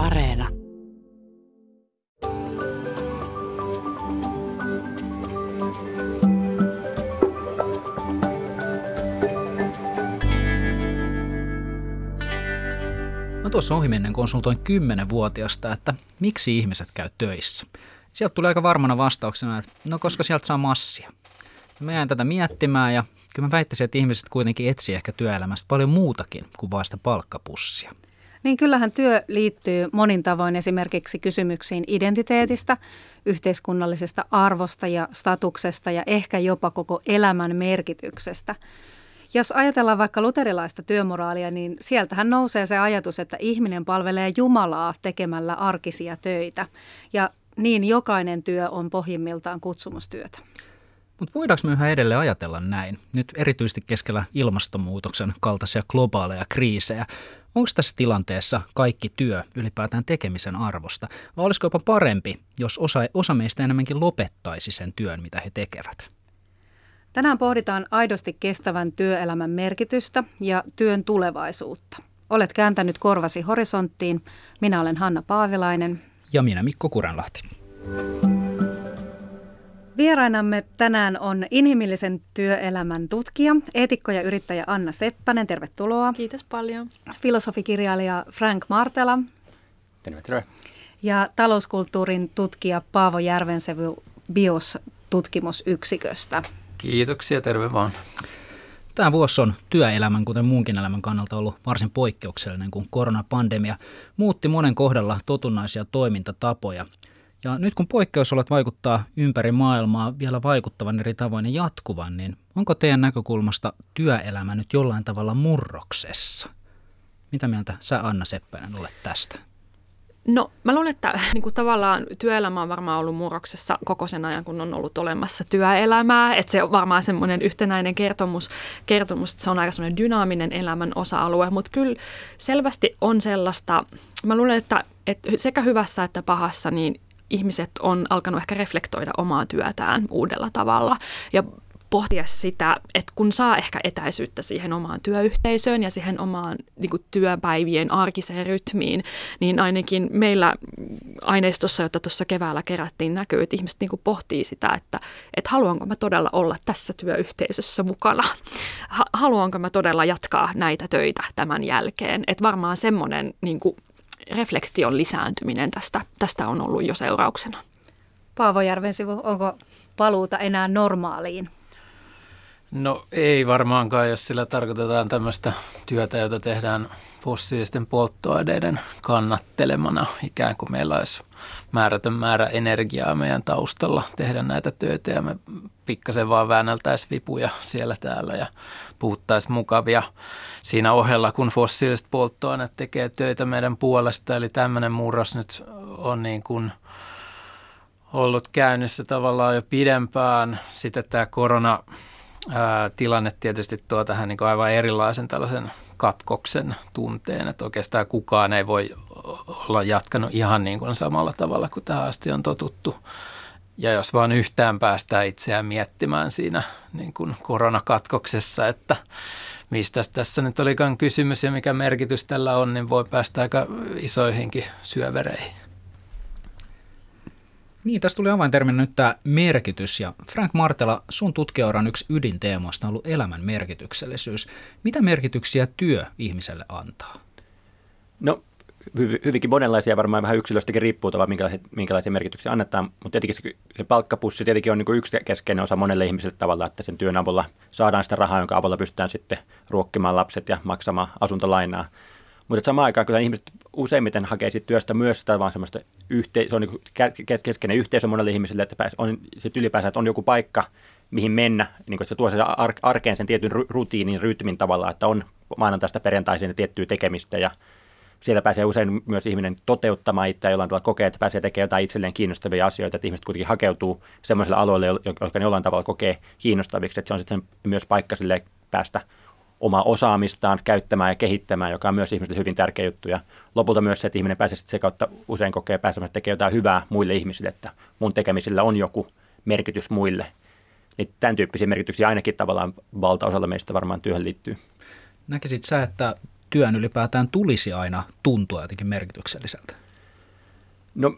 Areena. Mä tuossa ohimennen konsultoin 10-vuotiasta, että miksi ihmiset käy töissä. Sieltä tuli aika varmana vastauksena, että no koska sieltä saa massia. Mä jäin tätä miettimään ja kyllä mä väittäisin, että ihmiset kuitenkin etsii ehkä työelämästä paljon muutakin kuin vain sitä palkkapussia. Niin kyllähän työ liittyy monin tavoin esimerkiksi kysymyksiin identiteetistä, yhteiskunnallisesta arvosta ja statuksesta ja ehkä jopa koko elämän merkityksestä. Jos ajatellaan vaikka luterilaista työmoraalia, niin sieltähän nousee se ajatus, että ihminen palvelee Jumalaa tekemällä arkisia töitä. Ja niin jokainen työ on pohjimmiltaan kutsumustyötä. Mutta voidaanko me yhä edelleen ajatella näin, nyt erityisesti keskellä ilmastonmuutoksen kaltaisia globaaleja kriisejä? Onko tässä tilanteessa kaikki työ ylipäätään tekemisen arvosta? Vai olisiko jopa parempi, jos osa, osa meistä enemmänkin lopettaisi sen työn, mitä he tekevät? Tänään pohditaan aidosti kestävän työelämän merkitystä ja työn tulevaisuutta. Olet kääntänyt korvasi horisonttiin. Minä olen Hanna Paavilainen. Ja minä Mikko Kuranlahti. Vierainamme tänään on inhimillisen työelämän tutkija, eetikko ja yrittäjä Anna Seppänen. Tervetuloa. Kiitos paljon. Filosofikirjailija Frank Martela. Tervetuloa. Ja talouskulttuurin tutkija Paavo Järvensevy BIOS tutkimusyksiköstä. Kiitoksia, terve vaan. Tämä vuosi on työelämän, kuten muunkin elämän kannalta ollut varsin poikkeuksellinen, kun koronapandemia muutti monen kohdalla totunnaisia toimintatapoja. Ja nyt kun poikkeusolot vaikuttaa ympäri maailmaa vielä vaikuttavan eri tavoin ja jatkuvan, niin onko teidän näkökulmasta työelämä nyt jollain tavalla murroksessa? Mitä mieltä sä Anna Seppänen olet tästä? No mä luulen, että niin kuin tavallaan työelämä on varmaan ollut murroksessa koko sen ajan, kun on ollut olemassa työelämää. Että se on varmaan semmoinen yhtenäinen kertomus, kertomus, että se on aika semmoinen dynaaminen elämän osa-alue. Mutta kyllä selvästi on sellaista, mä luulen, että, että sekä hyvässä että pahassa, niin ihmiset on alkanut ehkä reflektoida omaa työtään uudella tavalla. Ja pohtia sitä, että kun saa ehkä etäisyyttä siihen omaan työyhteisöön ja siihen omaan niin kuin työpäivien arkiseen rytmiin, niin ainakin meillä aineistossa, jota tuossa keväällä kerättiin, näkyy, että ihmiset niin kuin pohtii sitä, että, että haluanko mä todella olla tässä työyhteisössä mukana. Haluanko mä todella jatkaa näitä töitä tämän jälkeen. Että varmaan semmoinen niin kuin reflektion lisääntyminen tästä, tästä on ollut jo seurauksena. Paavo Järvensivu, onko paluuta enää normaaliin? No ei varmaankaan, jos sillä tarkoitetaan tämmöistä työtä, jota tehdään fossiilisten polttoaineiden kannattelemana. Ikään kuin meillä olisi määrätön määrä energiaa meidän taustalla tehdä näitä töitä ja me pikkasen vaan väänneltäisiin vipuja siellä täällä ja puhuttaisiin mukavia siinä ohella, kun fossiiliset polttoaineet tekee töitä meidän puolesta. Eli tämmöinen murros nyt on niin kuin ollut käynnissä tavallaan jo pidempään. Sitten tämä korona tilanne tietysti tuo tähän niin aivan erilaisen tällaisen katkoksen tunteen, että oikeastaan kukaan ei voi olla jatkanut ihan niin kuin samalla tavalla kuin tähän asti on totuttu. Ja jos vaan yhtään päästään itseään miettimään siinä niin kuin koronakatkoksessa, että mistä tässä nyt olikaan kysymys ja mikä merkitys tällä on, niin voi päästä aika isoihinkin syövereihin. Niin, tässä tuli avainterminä nyt tämä merkitys. Ja Frank Martela, sun tutkijauran yksi ydinteemoista on ollut elämän merkityksellisyys. Mitä merkityksiä työ ihmiselle antaa? No hyvinkin monenlaisia, varmaan vähän yksilöstäkin riippuu tavallaan, minkälaisia, minkälaisia merkityksiä annetaan, mutta tietenkin se, se palkkapussi tietenkin on niin yksi keskeinen osa monelle ihmiselle tavalla, että sen työn avulla saadaan sitä rahaa, jonka avulla pystytään sitten ruokkimaan lapset ja maksamaan asuntolainaa. Mutta samaan aikaan kyllä ihmiset useimmiten hakee sit työstä myös sitä vaan semmoista yhte, se on niin keskeinen yhteisö monelle ihmiselle, että pääs, on sit ylipäänsä, että on joku paikka, mihin mennä, niin kuin, että se tuo sen ar- arkeen sen tietyn rutiinin, rytmin tavalla, että on maanantaista perjantaisin tiettyä tekemistä ja siellä pääsee usein myös ihminen toteuttamaan itseään jollain tavalla kokee, että pääsee tekemään jotain itselleen kiinnostavia asioita, että ihmiset kuitenkin hakeutuu sellaisille alueille, jotka ne jollain tavalla kokee kiinnostaviksi, että se on sitten myös paikka sille päästä omaa osaamistaan käyttämään ja kehittämään, joka on myös ihmisille hyvin tärkeä juttu. Ja lopulta myös se, että ihminen pääsee se kautta usein kokee pääsemässä tekemään jotain hyvää muille ihmisille, että mun tekemisillä on joku merkitys muille. Niin tämän tyyppisiä merkityksiä ainakin tavallaan valtaosalla meistä varmaan työhön liittyy. Näkisit sä, että työn ylipäätään tulisi aina tuntua jotenkin merkitykselliseltä? No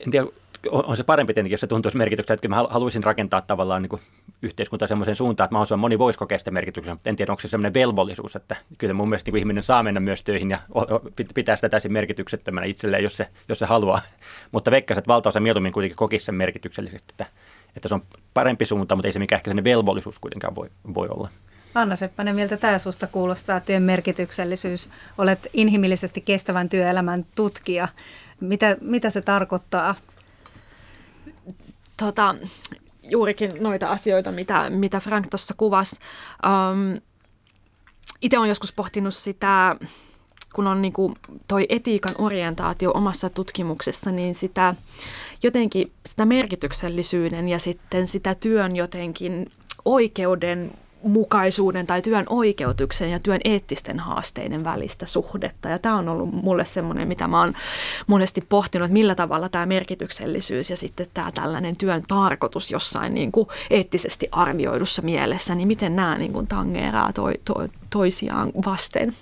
en tiedä, on, on se parempi tietenkin, jos se tuntuisi merkitykseltä, että mä haluaisin rakentaa tavallaan niin yhteiskuntaa semmoiseen suuntaan, että mahdollisimman moni voisi kokea sitä merkityksen, en tiedä, onko se semmoinen velvollisuus, että kyllä mun mielestä niin ihminen saa mennä myös töihin ja pitää sitä täysin merkityksettömänä itselleen, jos se, jos se haluaa. mutta veikkasin, että valtaosa mieluummin kuitenkin kokisi sen merkityksellisesti, että, että se on parempi suunta, mutta ei se mikään ehkä velvollisuus kuitenkaan voi, voi olla. Anna Seppänen, miltä tämä susta kuulostaa, työn merkityksellisyys? Olet inhimillisesti kestävän työelämän tutkija. Mitä, mitä se tarkoittaa? Tota, juurikin noita asioita, mitä, mitä Frank tuossa kuvasi. Um, Itse olen joskus pohtinut sitä, kun on niin kuin toi etiikan orientaatio omassa tutkimuksessa, niin sitä jotenkin sitä merkityksellisyyden ja sitten sitä työn jotenkin oikeuden mukaisuuden tai työn oikeutuksen ja työn eettisten haasteiden välistä suhdetta. Ja tämä on ollut mulle semmoinen, mitä mä oon monesti pohtinut, että millä tavalla tämä merkityksellisyys ja sitten tämä tällainen työn tarkoitus jossain niin kuin eettisesti arvioidussa mielessä, niin miten nämä niin kuin tangeeraa to, to, toisiaan vasten.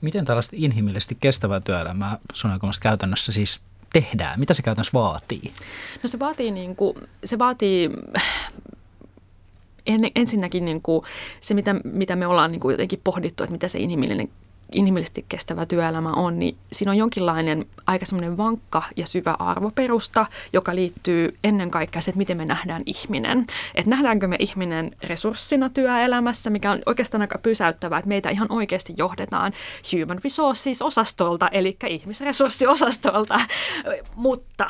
Miten tällaista inhimillisesti kestävää työelämää sun käytännössä siis tehdään? Mitä se käytännössä vaatii? No se vaatii, niin kuin, se vaatii en, ensinnäkin niin kuin se, mitä, mitä me ollaan niin kuin jotenkin pohdittu, että mitä se inhimillinen inhimillisesti kestävä työelämä on, niin siinä on jonkinlainen aika semmoinen vankka ja syvä arvoperusta, joka liittyy ennen kaikkea se, että miten me nähdään ihminen. Että nähdäänkö me ihminen resurssina työelämässä, mikä on oikeastaan aika pysäyttävää, että meitä ihan oikeasti johdetaan human resources-osastolta, eli ihmisresurssiosastolta, mutta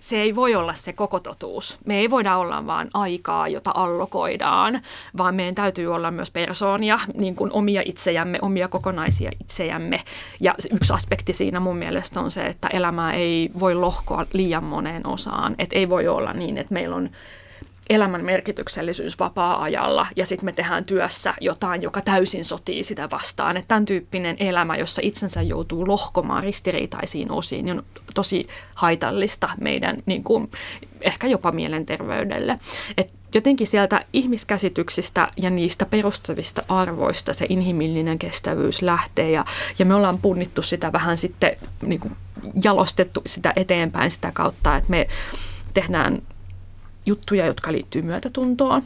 se ei voi olla se koko totuus. Me ei voida olla vain aikaa, jota allokoidaan, vaan meidän täytyy olla myös persoonia, niin kuin omia itsejämme, omia kokonaisia itsejämme. Ja yksi aspekti siinä mun mielestä on se, että elämää ei voi lohkoa liian moneen osaan. Että ei voi olla niin, että meillä on elämän merkityksellisyys vapaa-ajalla ja sitten me tehdään työssä jotain, joka täysin sotii sitä vastaan. Että tämän tyyppinen elämä, jossa itsensä joutuu lohkomaan ristiriitaisiin osiin, niin on tosi haitallista meidän niin kuin, ehkä jopa mielenterveydelle. Et jotenkin sieltä ihmiskäsityksistä ja niistä perustavista arvoista se inhimillinen kestävyys lähtee ja, ja me ollaan punnittu sitä vähän sitten niin kuin jalostettu sitä eteenpäin sitä kautta, että me tehdään juttuja, jotka liittyy myötätuntoon,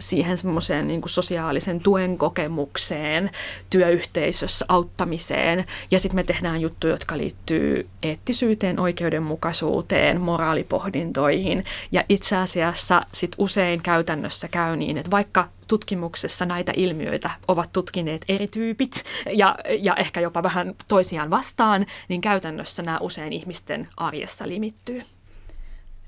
siihen semmoiseen niin kuin sosiaalisen tuen kokemukseen, työyhteisössä auttamiseen. Ja sitten me tehdään juttuja, jotka liittyy eettisyyteen, oikeudenmukaisuuteen, moraalipohdintoihin. Ja itse asiassa sit usein käytännössä käy niin, että vaikka tutkimuksessa näitä ilmiöitä ovat tutkineet eri tyypit ja, ja ehkä jopa vähän toisiaan vastaan, niin käytännössä nämä usein ihmisten arjessa limittyy.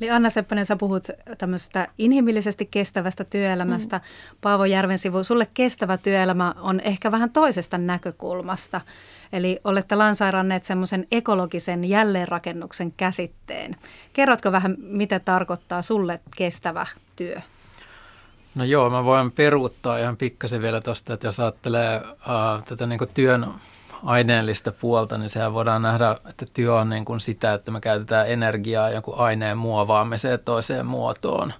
Eli Anna Seppänen, sä puhut tämmöisestä inhimillisesti kestävästä työelämästä. Mm. Paavo Järvensivu, sulle kestävä työelämä on ehkä vähän toisesta näkökulmasta. Eli olette lansairanneet semmoisen ekologisen jälleenrakennuksen käsitteen. Kerrotko vähän, mitä tarkoittaa sulle kestävä työ? No joo, mä voin peruuttaa ihan pikkasen vielä tuosta, että jos ajattelee uh, tätä niin työn aineellista puolta, niin sehän voidaan nähdä, että työ on niin kuin sitä, että me käytetään energiaa jonkun aineen muovaamiseen toiseen muotoon.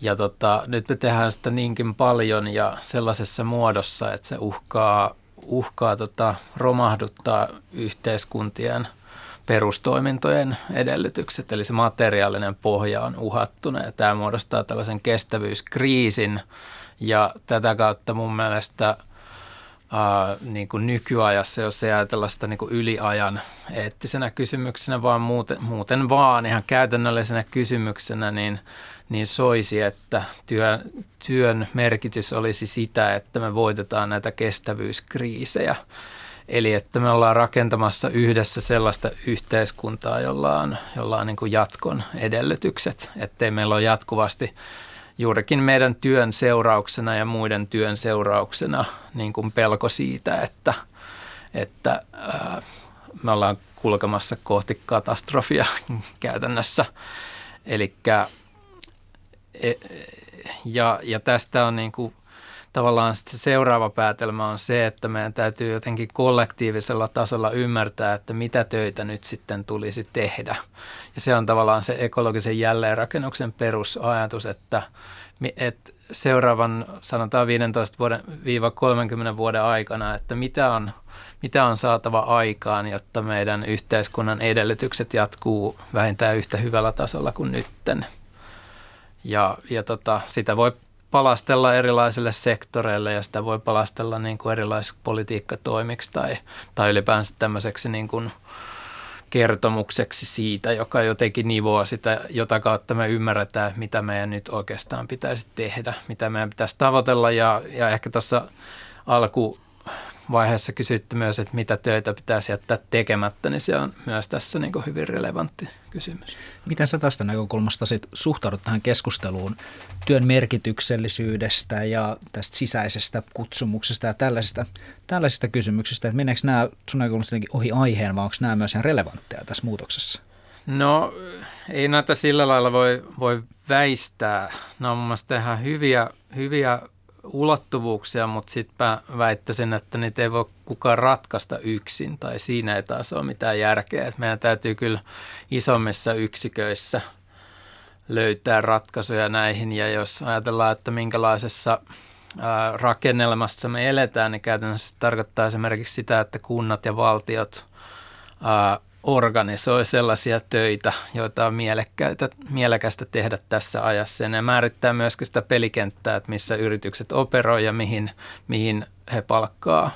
Ja tota, nyt me tehdään sitä niinkin paljon ja sellaisessa muodossa, että se uhkaa, uhkaa tota, romahduttaa yhteiskuntien perustoimintojen edellytykset. Eli se materiaalinen pohja on uhattuna ja tämä muodostaa tällaisen kestävyyskriisin. Ja tätä kautta mun mielestä – ää, niin kuin nykyajassa, jos ei ajatella sitä niin kuin yliajan eettisenä kysymyksenä, vaan muuten, muuten vaan ihan käytännöllisenä kysymyksenä, niin, niin soisi, että työ, työn merkitys olisi sitä, että me voitetaan näitä kestävyyskriisejä. Eli että me ollaan rakentamassa yhdessä sellaista yhteiskuntaa, jolla on, jolla on niin kuin jatkon edellytykset, ettei meillä ole jatkuvasti juurikin meidän työn seurauksena ja muiden työn seurauksena niin kuin pelko siitä, että, että ää, me ollaan kulkemassa kohti katastrofia käytännössä. Elikkä, e, ja, ja tästä on niin kuin tavallaan se seuraava päätelmä on se, että meidän täytyy jotenkin kollektiivisella tasolla ymmärtää, että mitä töitä nyt sitten tulisi tehdä. Ja se on tavallaan se ekologisen jälleenrakennuksen perusajatus, että, että seuraavan sanotaan 15 vuoden, viiva 30 vuoden aikana, että mitä on, mitä on saatava aikaan, jotta meidän yhteiskunnan edellytykset jatkuu vähintään yhtä hyvällä tasolla kuin nytten. Ja, ja tota, sitä voi palastella erilaisille sektoreille ja sitä voi palastella niin kuin erilaisiksi politiikkatoimiksi tai, tai ylipäänsä tämmöiseksi niin kuin kertomukseksi siitä, joka jotenkin nivoa sitä, jota kautta me ymmärretään, mitä meidän nyt oikeastaan pitäisi tehdä, mitä meidän pitäisi tavoitella. Ja, ja ehkä tuossa alku vaiheessa kysytty myös, että mitä töitä pitäisi jättää tekemättä, niin se on myös tässä niin kuin hyvin relevantti kysymys. Miten sä tästä näkökulmasta sit suhtaudut tähän keskusteluun työn merkityksellisyydestä ja tästä sisäisestä kutsumuksesta ja tällaisista, tällaisista kysymyksistä, että meneekö nämä sun näkökulmasta ohi aiheen vai onko nämä myös ihan relevantteja tässä muutoksessa? No ei näitä sillä lailla voi, voi väistää. Nämä on mun mielestä ihan hyviä, hyviä ulottuvuuksia, mutta sitten väittäisin, että niitä ei voi kukaan ratkaista yksin tai siinä ei taas ole mitään järkeä. Et meidän täytyy kyllä isommissa yksiköissä löytää ratkaisuja näihin ja jos ajatellaan, että minkälaisessa rakennelmassa me eletään, niin käytännössä se tarkoittaa esimerkiksi sitä, että kunnat ja valtiot organisoi sellaisia töitä, joita on mielekästä tehdä tässä ajassa. Ja ne määrittää myöskin sitä pelikenttää, että missä yritykset operoi ja mihin, mihin he palkkaa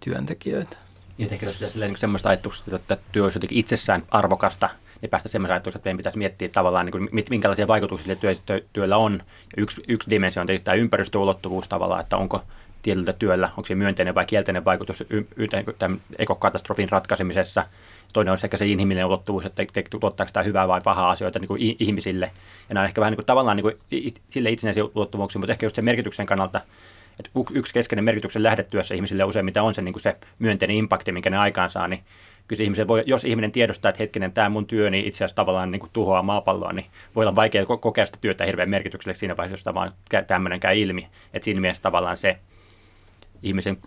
työntekijöitä. Ja ehkä tässä niin semmoista ajatusta, että työ olisi jotenkin itsessään arvokasta, niin päästä semmoisen ajatuksen, että meidän pitäisi miettiä tavallaan, niin kuin, minkälaisia vaikutuksia työ, työ, työllä on. Yksi, yksi dimensio on tämä ympäristöulottuvuus tavallaan, että onko tietyllä työllä, onko se myönteinen vai kielteinen vaikutus y- y- tämän ekokatastrofin ratkaisemisessa – Toinen on sekä se inhimillinen ulottuvuus, että tuottaako tämä hyvää vai pahaa asioita niin kuin ihmisille. Ja nämä on ehkä vähän niin kuin, tavallaan niin kuin, sille itsenäisiä ulottuvuuksia, mutta ehkä just sen merkityksen kannalta, että yksi keskeinen merkityksen lähdetyössä ihmisille useimmiten on se, niin kuin se myönteinen impakti, minkä ne aikaan saa, niin kyllä voi, jos ihminen tiedostaa, että hetkinen, tämä mun työ niin itse asiassa tavallaan niin kuin tuhoaa maapalloa, niin voi olla vaikea kokea sitä työtä hirveän merkitykselliseksi siinä vaiheessa, jos tämä tämmöinen käy ilmi. Että siinä mielessä tavallaan se ihmisen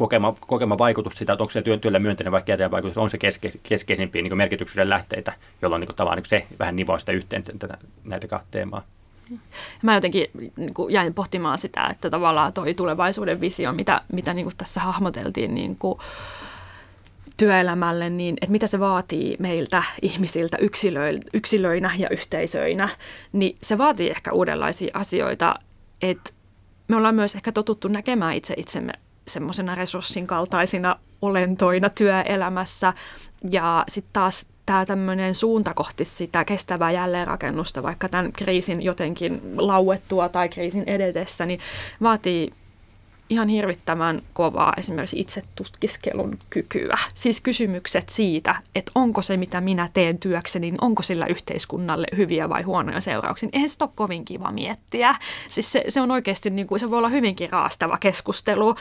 kokema, kokema vaikutus sitä, että onko se työn, työllä myönteinen vai kielteinen vaikutus, on se keskeis, keskeisimpiä niin merkityksen lähteitä, jolloin niin tavallaan niin se vähän nivoa sitä yhteen tätä, näitä kahta teemaa. Mä jotenkin niin kuin jäin pohtimaan sitä, että tavallaan toi tulevaisuuden visio, mitä, mitä niin kuin tässä hahmoteltiin niin kuin työelämälle, niin että mitä se vaatii meiltä ihmisiltä yksilöinä ja yhteisöinä, niin se vaatii ehkä uudenlaisia asioita, että me ollaan myös ehkä totuttu näkemään itse itsemme semmoisena resurssin kaltaisina olentoina työelämässä. Ja sitten taas tämä tämmöinen suunta kohti sitä kestävää jälleenrakennusta, vaikka tämän kriisin jotenkin lauettua tai kriisin edetessä, niin vaatii ihan hirvittävän kovaa esimerkiksi itse tutkiskelun kykyä. Siis kysymykset siitä, että onko se, mitä minä teen työkseni, niin onko sillä yhteiskunnalle hyviä vai huonoja seurauksia. Eihän se ole kovin kiva miettiä. Siis se, se on oikeasti, niin kuin, se voi olla hyvinkin raastava keskustelu.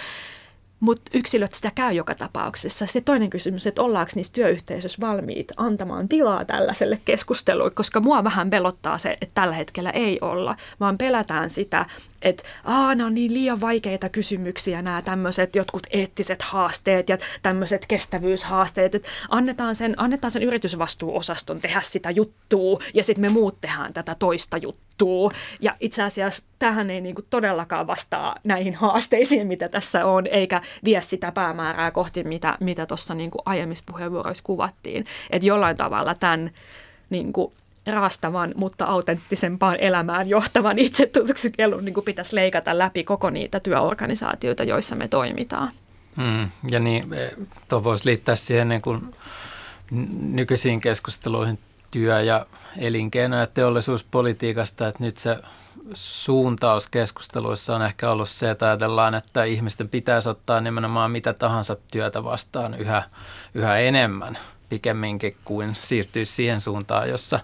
Mutta yksilöt sitä käy joka tapauksessa. Se toinen kysymys, että ollaanko niissä työyhteisöissä valmiit antamaan tilaa tällaiselle keskustelulle, koska mua vähän pelottaa se, että tällä hetkellä ei olla, vaan pelätään sitä, että Aa, nämä on niin liian vaikeita kysymyksiä, nämä tämmöiset jotkut eettiset haasteet ja tämmöiset kestävyyshaasteet, että annetaan sen, annetaan sen yritysvastuuosaston tehdä sitä juttua ja sitten me muut tehdään tätä toista juttua. Ja itse asiassa tähän ei niinku todellakaan vastaa näihin haasteisiin, mitä tässä on, eikä vie sitä päämäärää kohti, mitä, mitä tuossa niinku aiemmissa puheenvuoroissa kuvattiin. Että jollain tavalla tämän niinku, raastavan, mutta autenttisempaan elämään johtavan itsetutkimuskelun niin pitäisi leikata läpi koko niitä työorganisaatioita, joissa me toimitaan. Hmm, ja niin, e, tuo voisi liittää siihen niin kuin nykyisiin keskusteluihin työ- ja elinkeino- ja teollisuuspolitiikasta, että nyt se suuntaus keskusteluissa on ehkä ollut se, että ajatellaan, että ihmisten pitäisi ottaa nimenomaan mitä tahansa työtä vastaan yhä, yhä enemmän pikemminkin kuin siirtyä siihen suuntaan, jossa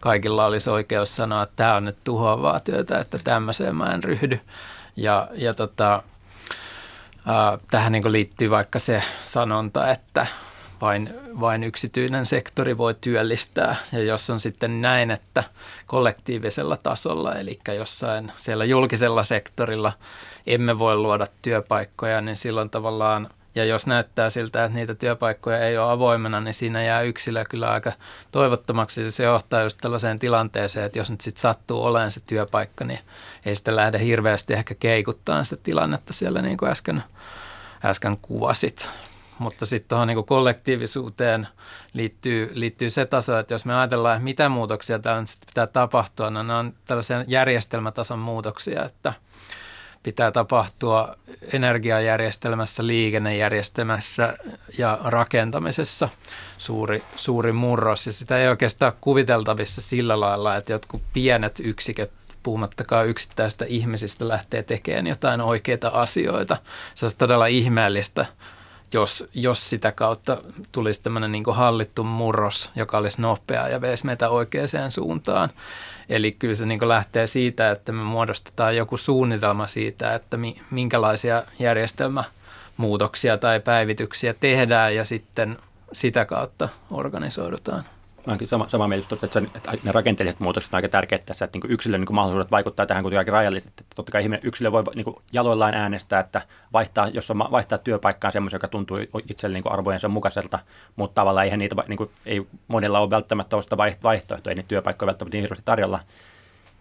kaikilla olisi oikeus sanoa, että tämä on nyt tuhoavaa työtä, että tämmöiseen mä en ryhdy. Ja, ja tota, ää, tähän niin liittyy vaikka se sanonta, että vain, vain yksityinen sektori voi työllistää. Ja jos on sitten näin, että kollektiivisella tasolla, eli jossain siellä julkisella sektorilla emme voi luoda työpaikkoja, niin silloin tavallaan Ja jos näyttää siltä, että niitä työpaikkoja ei ole avoimena, niin siinä jää yksilö kyllä aika toivottomaksi. Se johtaa just tällaiseen tilanteeseen, että jos nyt sitten sattuu olemaan se työpaikka, niin ei sitä lähde hirveästi ehkä keikuttaa sitä tilannetta siellä niin kuin äsken, äsken kuvasit. Mutta sitten tuohon niin kollektiivisuuteen liittyy, liittyy se taso, että jos me ajatellaan, että mitä muutoksia täällä pitää tapahtua, no ne on tällaisia järjestelmätason muutoksia, että – pitää tapahtua energiajärjestelmässä, liikennejärjestelmässä ja rakentamisessa suuri, suuri murros. Ja sitä ei oikeastaan kuviteltavissa sillä lailla, että jotkut pienet yksiköt puhumattakaan yksittäistä ihmisistä lähtee tekemään jotain oikeita asioita. Se olisi todella ihmeellistä, jos, jos sitä kautta tulisi tämmöinen niin hallittu murros, joka olisi nopea ja veisi meitä oikeaan suuntaan. Eli kyllä se niin lähtee siitä, että me muodostetaan joku suunnitelma siitä, että minkälaisia järjestelmämuutoksia tai päivityksiä tehdään ja sitten sitä kautta organisoidutaan. Mä olen sama, sama mieltä että, että ne rakenteelliset muutokset on aika tärkeät tässä, että niin yksilön niin mahdollisuudet vaikuttaa tähän kuitenkin aika rajallisesti. Että totta kai ihminen, yksilö voi niin jaloillaan äänestää, että vaihtaa, jos on vaihtaa työpaikkaan semmoisen, joka tuntuu itselle niin arvojensa mukaiselta, mutta tavallaan eihän niitä, niin kuin, ei monella ole välttämättä sitä vaihtoehtoa, ei niitä työpaikkoja välttämättä niin hirveästi tarjolla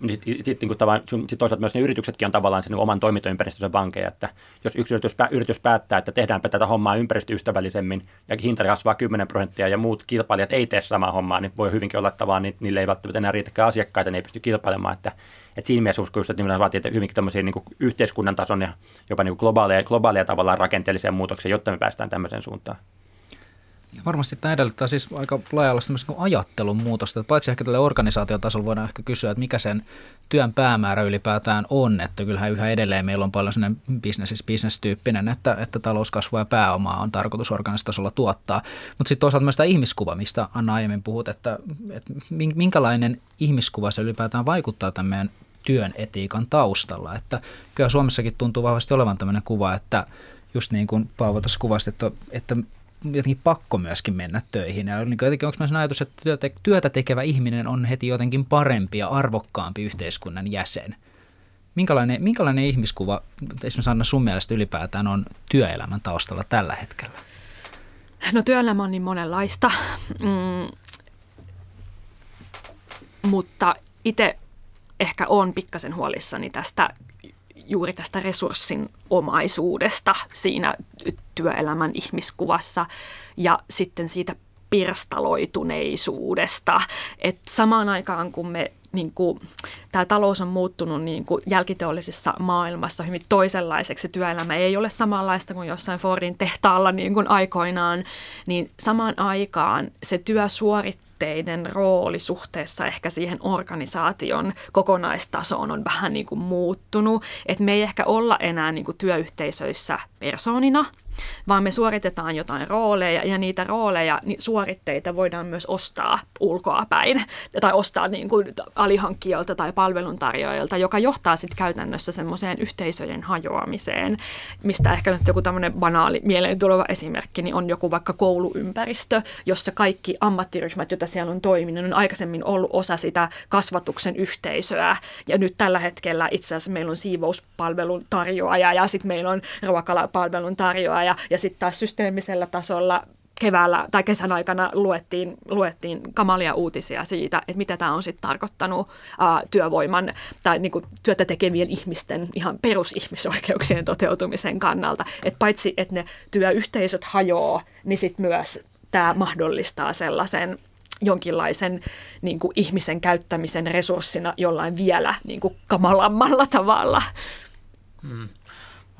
sitten sit, niin sit toisaalta myös ne yrityksetkin on tavallaan sen niin oman toimintaympäristönsä vankeja, että jos yksi yritys, yritys päättää, että tehdäänpä tätä hommaa ympäristöystävällisemmin ja hinta kasvaa 10 prosenttia ja muut kilpailijat ei tee samaa hommaa, niin voi hyvinkin olla, että vaan niille ei välttämättä enää riitäkään asiakkaita, ne ei pysty kilpailemaan, että, että siinä mielessä uskon, että nimenomaan vaatii hyvinkin tämmöisiä niin yhteiskunnan tason ja jopa niin globaaleja, globaaleja tavallaan rakenteellisia muutoksia, jotta me päästään tämmöiseen suuntaan. Ja varmasti tämä edellyttää siis aika laajalla niin ajattelun muutosta. Paitsi ehkä tälle organisaatiotasolla voidaan ehkä kysyä, että mikä sen työn päämäärä ylipäätään on. Että kyllähän yhä edelleen meillä on paljon sellainen business business-tyyppinen, että, että talouskasvua ja pääomaa on tarkoitus organisaatiotasolla tuottaa. Mutta sitten toisaalta myös tämä ihmiskuva, mistä Anna aiemmin puhut, että, että minkälainen ihmiskuva se ylipäätään vaikuttaa tämän meidän työn etiikan taustalla. Että kyllä Suomessakin tuntuu vahvasti olevan tämmöinen kuva, että just niin kuin Paavo tuossa kuvasi, että, että jotenkin pakko myöskin mennä töihin. Ja niin jotenkin onko myös ajatus, että työtä, työtä tekevä ihminen on heti jotenkin parempi ja arvokkaampi yhteiskunnan jäsen? Minkälainen, minkälainen ihmiskuva, esimerkiksi Anna sun mielestä ylipäätään on työelämän taustalla tällä hetkellä? No työelämä on niin monenlaista, mm, mutta itse ehkä on pikkasen huolissani tästä juuri tästä resurssin omaisuudesta siinä työelämän ihmiskuvassa ja sitten siitä pirstaloituneisuudesta. Et samaan aikaan kun me niin tämä talous on muuttunut niin kuin jälkiteollisessa maailmassa hyvin toisenlaiseksi. Työelämä ei ole samanlaista kuin jossain Fordin tehtaalla niin kuin aikoinaan, niin samaan aikaan se työ suorittaa suhteiden rooli suhteessa ehkä siihen organisaation kokonaistasoon on vähän niin kuin muuttunut. Että me ei ehkä olla enää niin kuin työyhteisöissä persoonina, vaan me suoritetaan jotain rooleja ja niitä rooleja, niin suoritteita voidaan myös ostaa ulkoa päin. Tai ostaa niin kuin alihankkijoilta tai palveluntarjoajilta, joka johtaa sitten käytännössä semmoiseen yhteisöjen hajoamiseen, mistä ehkä nyt joku tämmöinen banaali mieleen tuleva esimerkki, niin on joku vaikka kouluympäristö, jossa kaikki ammattiryhmät, joita siellä on toiminut, on aikaisemmin ollut osa sitä kasvatuksen yhteisöä. Ja nyt tällä hetkellä itse asiassa meillä on siivouspalvelun tarjoaja ja sitten meillä on ruokalapalvelun tarjoaja ja, ja sitten taas systeemisellä tasolla keväällä tai kesän aikana luettiin, luettiin kamalia uutisia siitä, että mitä tämä on sitten tarkoittanut ää, työvoiman tai niinku työtä tekevien ihmisten ihan perusihmisoikeuksien toteutumisen kannalta. Et paitsi, että ne työyhteisöt hajoaa, niin sitten myös tämä mahdollistaa sellaisen jonkinlaisen niin kuin ihmisen käyttämisen resurssina jollain vielä niin kuin kamalammalla tavalla. Hmm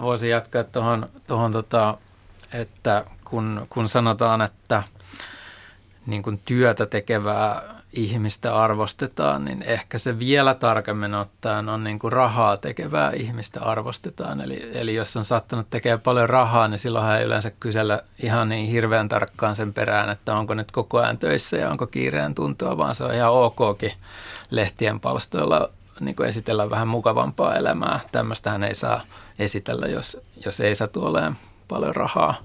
voisin jatkaa tuohon, tuohon tota, että kun, kun sanotaan, että niin kun työtä tekevää ihmistä arvostetaan, niin ehkä se vielä tarkemmin ottaen on niin kuin rahaa tekevää ihmistä arvostetaan. Eli, eli jos on sattunut tekemään paljon rahaa, niin silloin ei yleensä kysellä ihan niin hirveän tarkkaan sen perään, että onko nyt koko ajan töissä ja onko kiireen tuntua, vaan se on ihan okkin lehtien palstoilla niin kuin esitellä vähän mukavampaa elämää. Tämmöistähän ei saa esitellä, jos, jos ei satu olemaan paljon rahaa.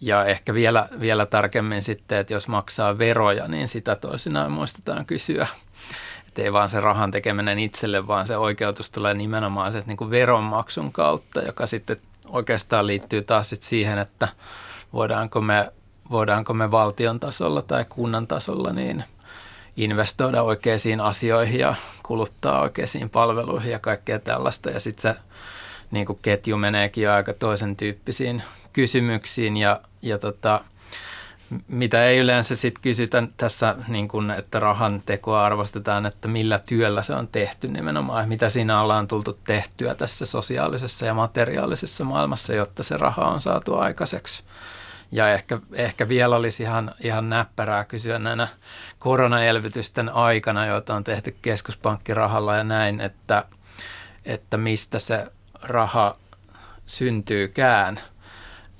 Ja ehkä vielä, vielä tarkemmin sitten, että jos maksaa veroja, niin sitä toisinaan muistetaan kysyä. Että ei vaan se rahan tekeminen itselle, vaan se oikeutus tulee nimenomaan se niin kuin veronmaksun kautta, joka sitten oikeastaan liittyy taas sit siihen, että voidaanko me, voidaanko me valtion tasolla tai kunnan tasolla niin investoida oikeisiin asioihin ja kuluttaa oikeisiin palveluihin ja kaikkea tällaista. Ja sitten se niin kuin ketju meneekin jo aika toisen tyyppisiin kysymyksiin ja, ja tota, mitä ei yleensä sitten kysytä tässä, niin kun, että rahan tekoa arvostetaan, että millä työllä se on tehty nimenomaan, mitä siinä ollaan tultu tehtyä tässä sosiaalisessa ja materiaalisessa maailmassa, jotta se raha on saatu aikaiseksi. Ja ehkä, ehkä vielä olisi ihan, ihan näppärää kysyä näinä koronaelvytysten aikana, joita on tehty keskuspankkirahalla ja näin, että, että mistä se raha syntyykään –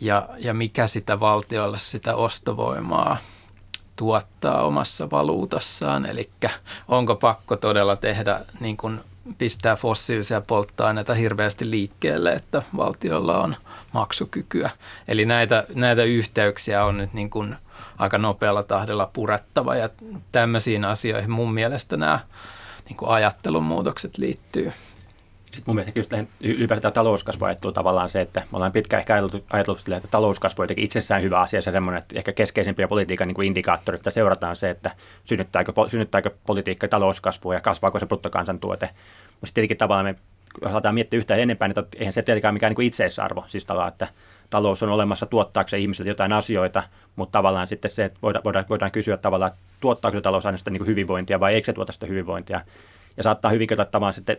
ja, ja mikä sitä valtiolle sitä ostovoimaa tuottaa omassa valuutassaan. Eli onko pakko todella tehdä niin kuin pistää fossiilisia polttoaineita hirveästi liikkeelle, että valtiolla on maksukykyä. Eli näitä, näitä yhteyksiä on nyt niin kuin aika nopealla tahdella purettava ja tämmöisiin asioihin mun mielestä nämä niin kuin ajattelun muutokset liittyy. Sitten mun mielestä kyllä ylipäätään talouskasvu ajattuu tavallaan se, että me ollaan pitkään ehkä ajateltu, ajateltu että talouskasvu on jotenkin itsessään hyvä asia, se semmoinen, että ehkä keskeisimpiä politiikan niin indikaattorit, että seurataan se, että synnyttääkö, synnyttääkö politiikka talouskasvua ja kasvaako se bruttokansantuote. Mutta tietenkin tavallaan me aletaan miettiä yhtään enempää, niin eihän se tietenkään mikään niin itseisarvo, siis tavallaan, että talous on olemassa tuottaakseen ihmisille jotain asioita, mutta tavallaan sitten se, että voidaan, voidaan, voidaan kysyä tavallaan, tuottaako se talous aina sitä niin hyvinvointia vai eikö se tuota sitä hyvinvointia. Ja saattaa hyvinkin tavallaan sitten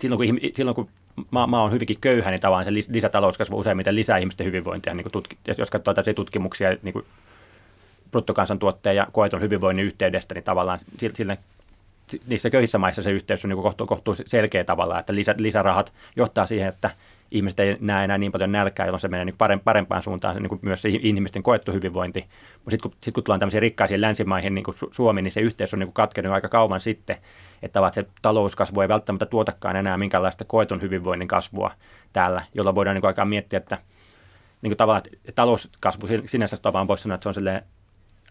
silloin kun, silloin kun maa, maa on hyvinkin köyhä, niin tavallaan se lisätalouskasvu useimmiten lisää ihmisten hyvinvointia. Niin tutki, jos katsoo tällaisia tutkimuksia niin kuin bruttokansantuotteen ja koetun hyvinvoinnin yhteydestä, niin tavallaan sillä, niissä köyhissä maissa se yhteys on niin kohtuu, kohtuu selkeä tavalla, että lisä, lisärahat johtaa siihen, että ihmiset ei näe enää niin paljon nälkää, jolloin se menee niin parempaan suuntaan niin kuin myös se ihmisten koettu hyvinvointi. Mutta sitten kun, sit kun tullaan tämmöisiin rikkaisiin länsimaihin, niin kuin Suomi, niin se yhteys on niin kuin katkenut aika kauan sitten, että se talouskasvu ei välttämättä tuotakaan enää minkäänlaista koetun hyvinvoinnin kasvua täällä, jolla voidaan niin aikaan miettiä, että niin kuin tavallaan että talouskasvu sinänsä tavallaan voisi sanoa, että se on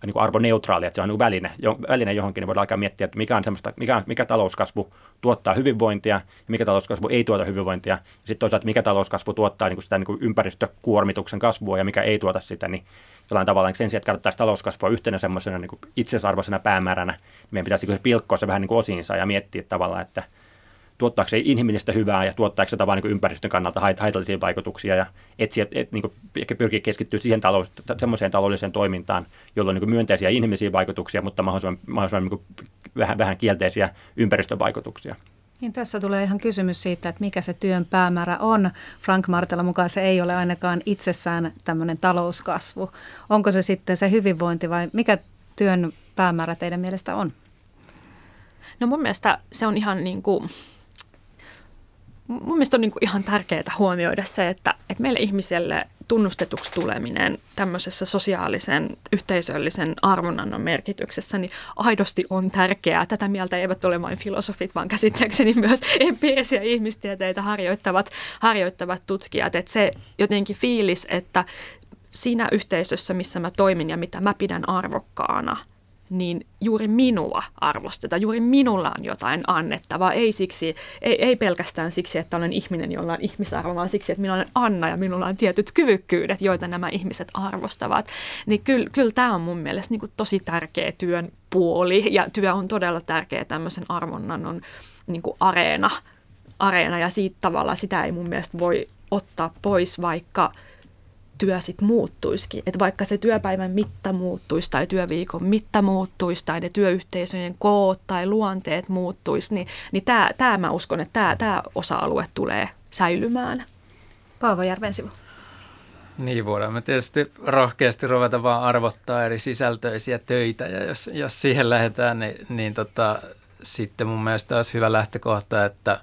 niin kuin arvoneutraali, että se on niin väline, jo, väline johonkin, niin voidaan alkaa miettiä, että mikä, on semmoista, mikä, mikä talouskasvu tuottaa hyvinvointia ja mikä talouskasvu ei tuota hyvinvointia. Ja sitten toisaalta, mikä talouskasvu tuottaa niin kuin sitä niin kuin ympäristökuormituksen kasvua ja mikä ei tuota sitä, niin jollain tavalla niin sen sijaan, että katsottaisiin talouskasvua yhtenä semmoisena niin itsesarvoisena päämääränä, niin meidän pitäisi niin pilkkoa se vähän niin kuin osiinsa ja miettiä tavallaan, että – tuottaako se inhimillistä hyvää ja tuottaako se tavallaan niin ympäristön kannalta haitallisia vaikutuksia ja etsiä, et, niin kuin, ehkä pyrkii keskittyä siihen talous, semmoiseen taloudelliseen toimintaan, jolla on niin myönteisiä inhimillisiä vaikutuksia, mutta mahdollisimman, mahdollisimman niin vähän, vähän kielteisiä ympäristövaikutuksia. Niin tässä tulee ihan kysymys siitä, että mikä se työn päämäärä on. Frank Martella mukaan se ei ole ainakaan itsessään tämmöinen talouskasvu. Onko se sitten se hyvinvointi vai mikä työn päämäärä teidän mielestä on? No mun mielestä se on ihan niin kuin mun mielestä on niin kuin ihan tärkeää huomioida se, että, että meille ihmiselle tunnustetuksi tuleminen tämmöisessä sosiaalisen, yhteisöllisen arvonannon merkityksessä, niin aidosti on tärkeää. Tätä mieltä eivät ole vain filosofit, vaan käsittääkseni myös empiirisiä ihmistieteitä harjoittavat, harjoittavat tutkijat. Että se jotenkin fiilis, että siinä yhteisössä, missä mä toimin ja mitä mä pidän arvokkaana – niin juuri minua arvostetaan, juuri minulla on jotain annettavaa, ei, siksi, ei, ei pelkästään siksi, että olen ihminen, jolla on ihmisarvo, vaan siksi, että minä olen Anna ja minulla on tietyt kyvykkyydet, joita nämä ihmiset arvostavat. Niin kyllä, kyllä tämä on mun mielestä niin kuin tosi tärkeä työn puoli. Ja työ on todella tärkeä tämmöisen arvonnannon niin kuin areena, areena. Ja siitä tavalla sitä ei mun mielestä voi ottaa pois, vaikka – työ sitten muuttuisikin. Että vaikka se työpäivän mitta muuttuisi tai työviikon mitta muuttuisi tai ne työyhteisöjen koot tai luonteet muuttuisi, niin, niin tämä, mä uskon, että tämä, osa-alue tulee säilymään. Paavo Järvensivu. Niin voidaan me tietysti rohkeasti ruveta vaan arvottaa eri sisältöisiä töitä ja jos, jos siihen lähdetään, niin, niin tota, sitten mun mielestä olisi hyvä lähtökohta, että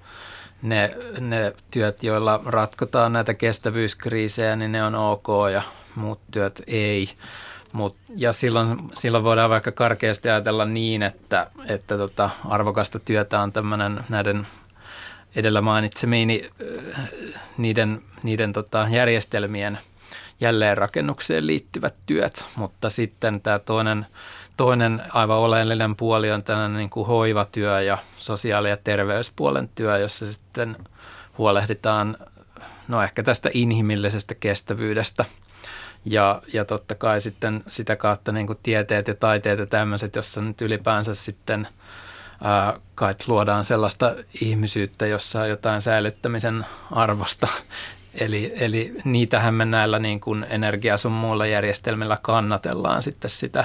ne, ne työt, joilla ratkotaan näitä kestävyyskriisejä, niin ne on ok ja muut työt ei. Mut, ja silloin, silloin voidaan vaikka karkeasti ajatella niin, että, että tota, arvokasta työtä on tämmöinen näiden edellä mainitsemiini niiden, niiden tota, järjestelmien jälleenrakennukseen liittyvät työt, mutta sitten tämä toinen – Toinen aivan oleellinen puoli on tällainen niin kuin hoivatyö ja sosiaali- ja terveyspuolen työ, jossa sitten huolehditaan no ehkä tästä inhimillisestä kestävyydestä. Ja, ja totta kai sitten sitä kautta niin kuin tieteet ja taiteet ja tämmöiset, jossa nyt ylipäänsä sitten ää, kai luodaan sellaista ihmisyyttä, jossa on jotain säilyttämisen arvosta. Eli, eli niitähän me näillä niin kuin energia sun muilla järjestelmillä kannatellaan sitten sitä,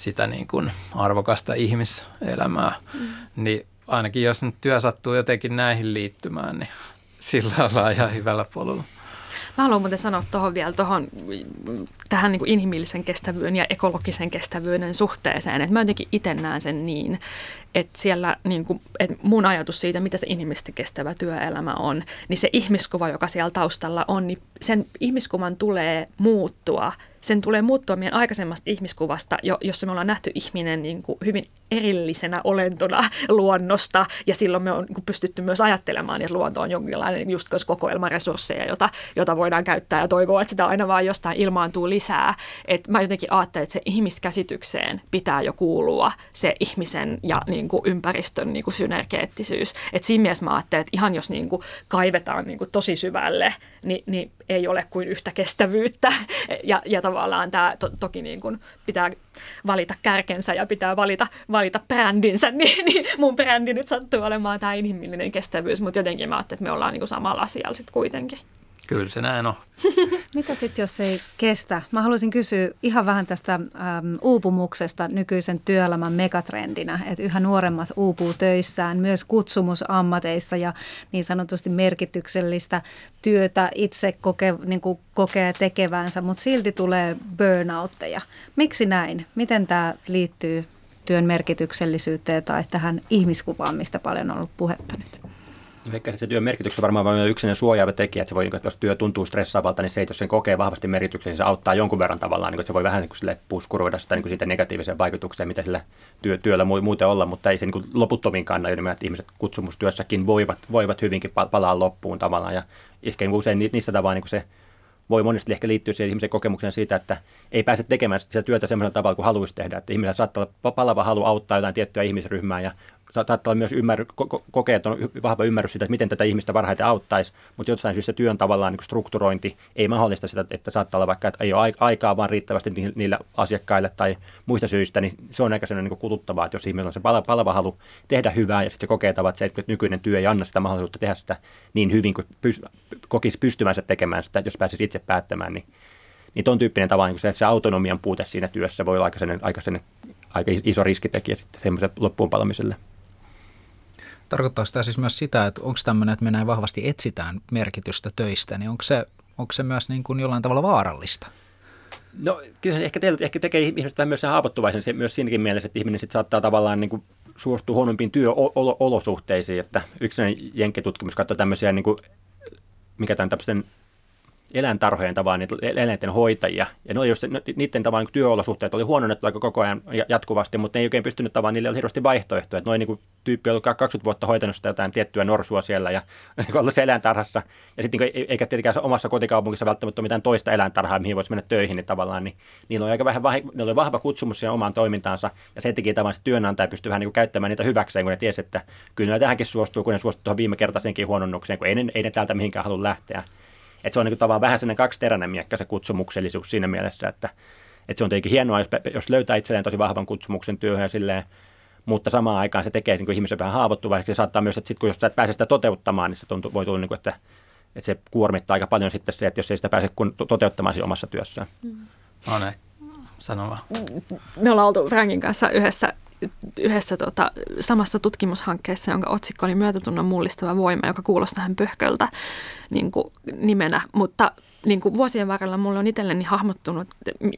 sitä niin kuin arvokasta ihmiselämää. Mm. Niin ainakin jos nyt työ sattuu jotenkin näihin liittymään, niin sillä ollaan ihan hyvällä polulla. Mä haluan muuten sanoa tuohon vielä tohon, tähän niin kuin inhimillisen kestävyyden ja ekologisen kestävyyden suhteeseen, että mä jotenkin itse näen sen niin, että siellä niin kuin, että mun ajatus siitä, mitä se inhimillisesti kestävä työelämä on, niin se ihmiskuva, joka siellä taustalla on, niin sen ihmiskuvan tulee muuttua sen tulee muuttua meidän aikaisemmasta ihmiskuvasta, jo, jossa me ollaan nähty ihminen niin kuin hyvin erillisenä olentona luonnosta, ja silloin me on niin kuin pystytty myös ajattelemaan, että luonto on jonkinlainen just kokoelma resursseja, jota, jota voidaan käyttää ja toivoa, että sitä aina vaan jostain ilmaantuu lisää. Et mä jotenkin ajattelen, että se ihmiskäsitykseen pitää jo kuulua se ihmisen ja niin kuin ympäristön niin kuin synergeettisyys. Et siinä mielessä mä ajattelen, että ihan jos niin kuin kaivetaan niin kuin tosi syvälle, niin, niin ei ole kuin yhtä kestävyyttä ja, ja tavallaan tämä to, toki niin kuin pitää valita kärkensä ja pitää valita, valita brändinsä, niin, niin mun brändi nyt sattuu olemaan tämä inhimillinen kestävyys, mutta jotenkin mä ajattelin, että me ollaan niin kuin samalla asialla sitten kuitenkin. Kyllä se näin on. Mitä sitten, jos ei kestä? Mä haluaisin kysyä ihan vähän tästä äm, uupumuksesta nykyisen työelämän megatrendinä, että yhä nuoremmat uupuu töissään, myös kutsumusammateissa ja niin sanotusti merkityksellistä työtä itse koke, niin kuin kokee tekevänsä, mutta silti tulee burnoutteja. Miksi näin? Miten tämä liittyy työn merkityksellisyyteen tai tähän ihmiskuvaan, mistä paljon on ollut puhetta nyt? Ehkä se työn merkitys on varmaan vain yksinen suojaava tekijä, että se voi, että jos työ tuntuu stressaavalta, niin se, jos sen kokee vahvasti merkityksen, niin se auttaa jonkun verran tavallaan, niin että se voi vähän niin puskuroida sitä, niin siitä negatiiviseen vaikutukseen, mitä sillä työ, työllä muuten olla, mutta ei se niin loputtomiin kannalta, että ihmiset kutsumustyössäkin voivat, voivat hyvinkin palaa loppuun tavallaan, ja ehkä niin usein niissä tavalla niin se voi monesti ehkä liittyä siihen ihmisen kokemukseen siitä, että ei pääse tekemään sitä työtä sellaisella tavalla kuin haluaisi tehdä. Että ihmisellä saattaa olla palava halu auttaa jotain tiettyä ihmisryhmää ja saattaa myös ymmär, ko- kokea, että on vahva ymmärrys siitä, että miten tätä ihmistä parhaiten auttaisi, mutta jostain syystä työn tavallaan niin strukturointi ei mahdollista sitä, että saattaa olla vaikka, että ei ole aikaa vaan riittävästi niillä asiakkaille tai muista syistä, niin se on aika niin kuluttavaa, että jos ihmisellä on se pal- palava halu tehdä hyvää ja sitten se kokee se, että nykyinen työ ei anna sitä mahdollisuutta tehdä sitä niin hyvin kuin pys- kokisi pystymänsä tekemään sitä, jos pääsisi itse päättämään, niin niin tuon tyyppinen tapa, niin se, että se autonomian puute siinä työssä voi olla aika, sellainen, aika, sellainen, aika iso riskitekijä sitten semmoisen loppuun palamiselle. Tarkoittaa sitä siis myös sitä, että onko tämmöinen, että me näin vahvasti etsitään merkitystä töistä, niin onko se, onko se myös niin kuin jollain tavalla vaarallista? No kyllä se ehkä, teille, ehkä tekee ihmisestä myös haavoittuvaisen se, myös siinäkin mielessä, että ihminen sit saattaa tavallaan niin kuin suostua huonompiin työolosuhteisiin. Että yksi jenkkitutkimus katsoi tämmöisiä, niin kuin, mikä tämän tämmöisten eläintarhojen tavallaan niitä eläinten hoitajia. Ja ne oli just, niiden tavallaan niin työolosuhteet oli huononnettu aika koko ajan jatkuvasti, mutta ne ei oikein pystynyt tavallaan, niille oli hirveästi vaihtoehtoja. Noin niin tyyppi oli 20 vuotta hoitanut sitä jotain tiettyä norsua siellä ja niin ollut se eläintarhassa. Ja sitten niin eikä tietenkään omassa kotikaupungissa välttämättä ole mitään toista eläintarhaa, mihin voisi mennä töihin, niin tavallaan niin niillä oli aika vähän, niillä oli vahva kutsumus siihen omaan toimintaansa. Ja se teki tavallaan se työnantaja pystyi vähän niin kuin käyttämään niitä hyväkseen, kun ne tiesi, että kyllä ne tähänkin suostuu, kun ne suostuu tuohon viime kertaisenkin huononnukseen, kun ei ne, ei ne täältä mihinkään halua lähteä. Että se on niin kuin tavallaan vähän sellainen kaksiteräinen miekka se kutsumuksellisuus siinä mielessä, että, että se on tietenkin hienoa, jos, jos löytää itselleen tosi vahvan kutsumuksen työhön ja silleen, mutta samaan aikaan se tekee niin kuin ihmisen vähän haavoittuvaiseksi. Se saattaa myös, että sit, kun jos sä et pääse sitä toteuttamaan, niin se tuntuu, voi tulla, niin kuin, että, että se kuormittaa aika paljon sitten se, että jos ei sitä pääse kun toteuttamaan siinä omassa työssään. Mm. No ne, sano vaan. Me ollaan oltu Frankin kanssa yhdessä yhdessä tota, samassa tutkimushankkeessa, jonka otsikko oli Myötätunnon mullistava voima, joka kuulostaa tähän pöhköltä niin kuin nimenä. Mutta niin kuin vuosien varrella mulle on itselleni hahmottunut,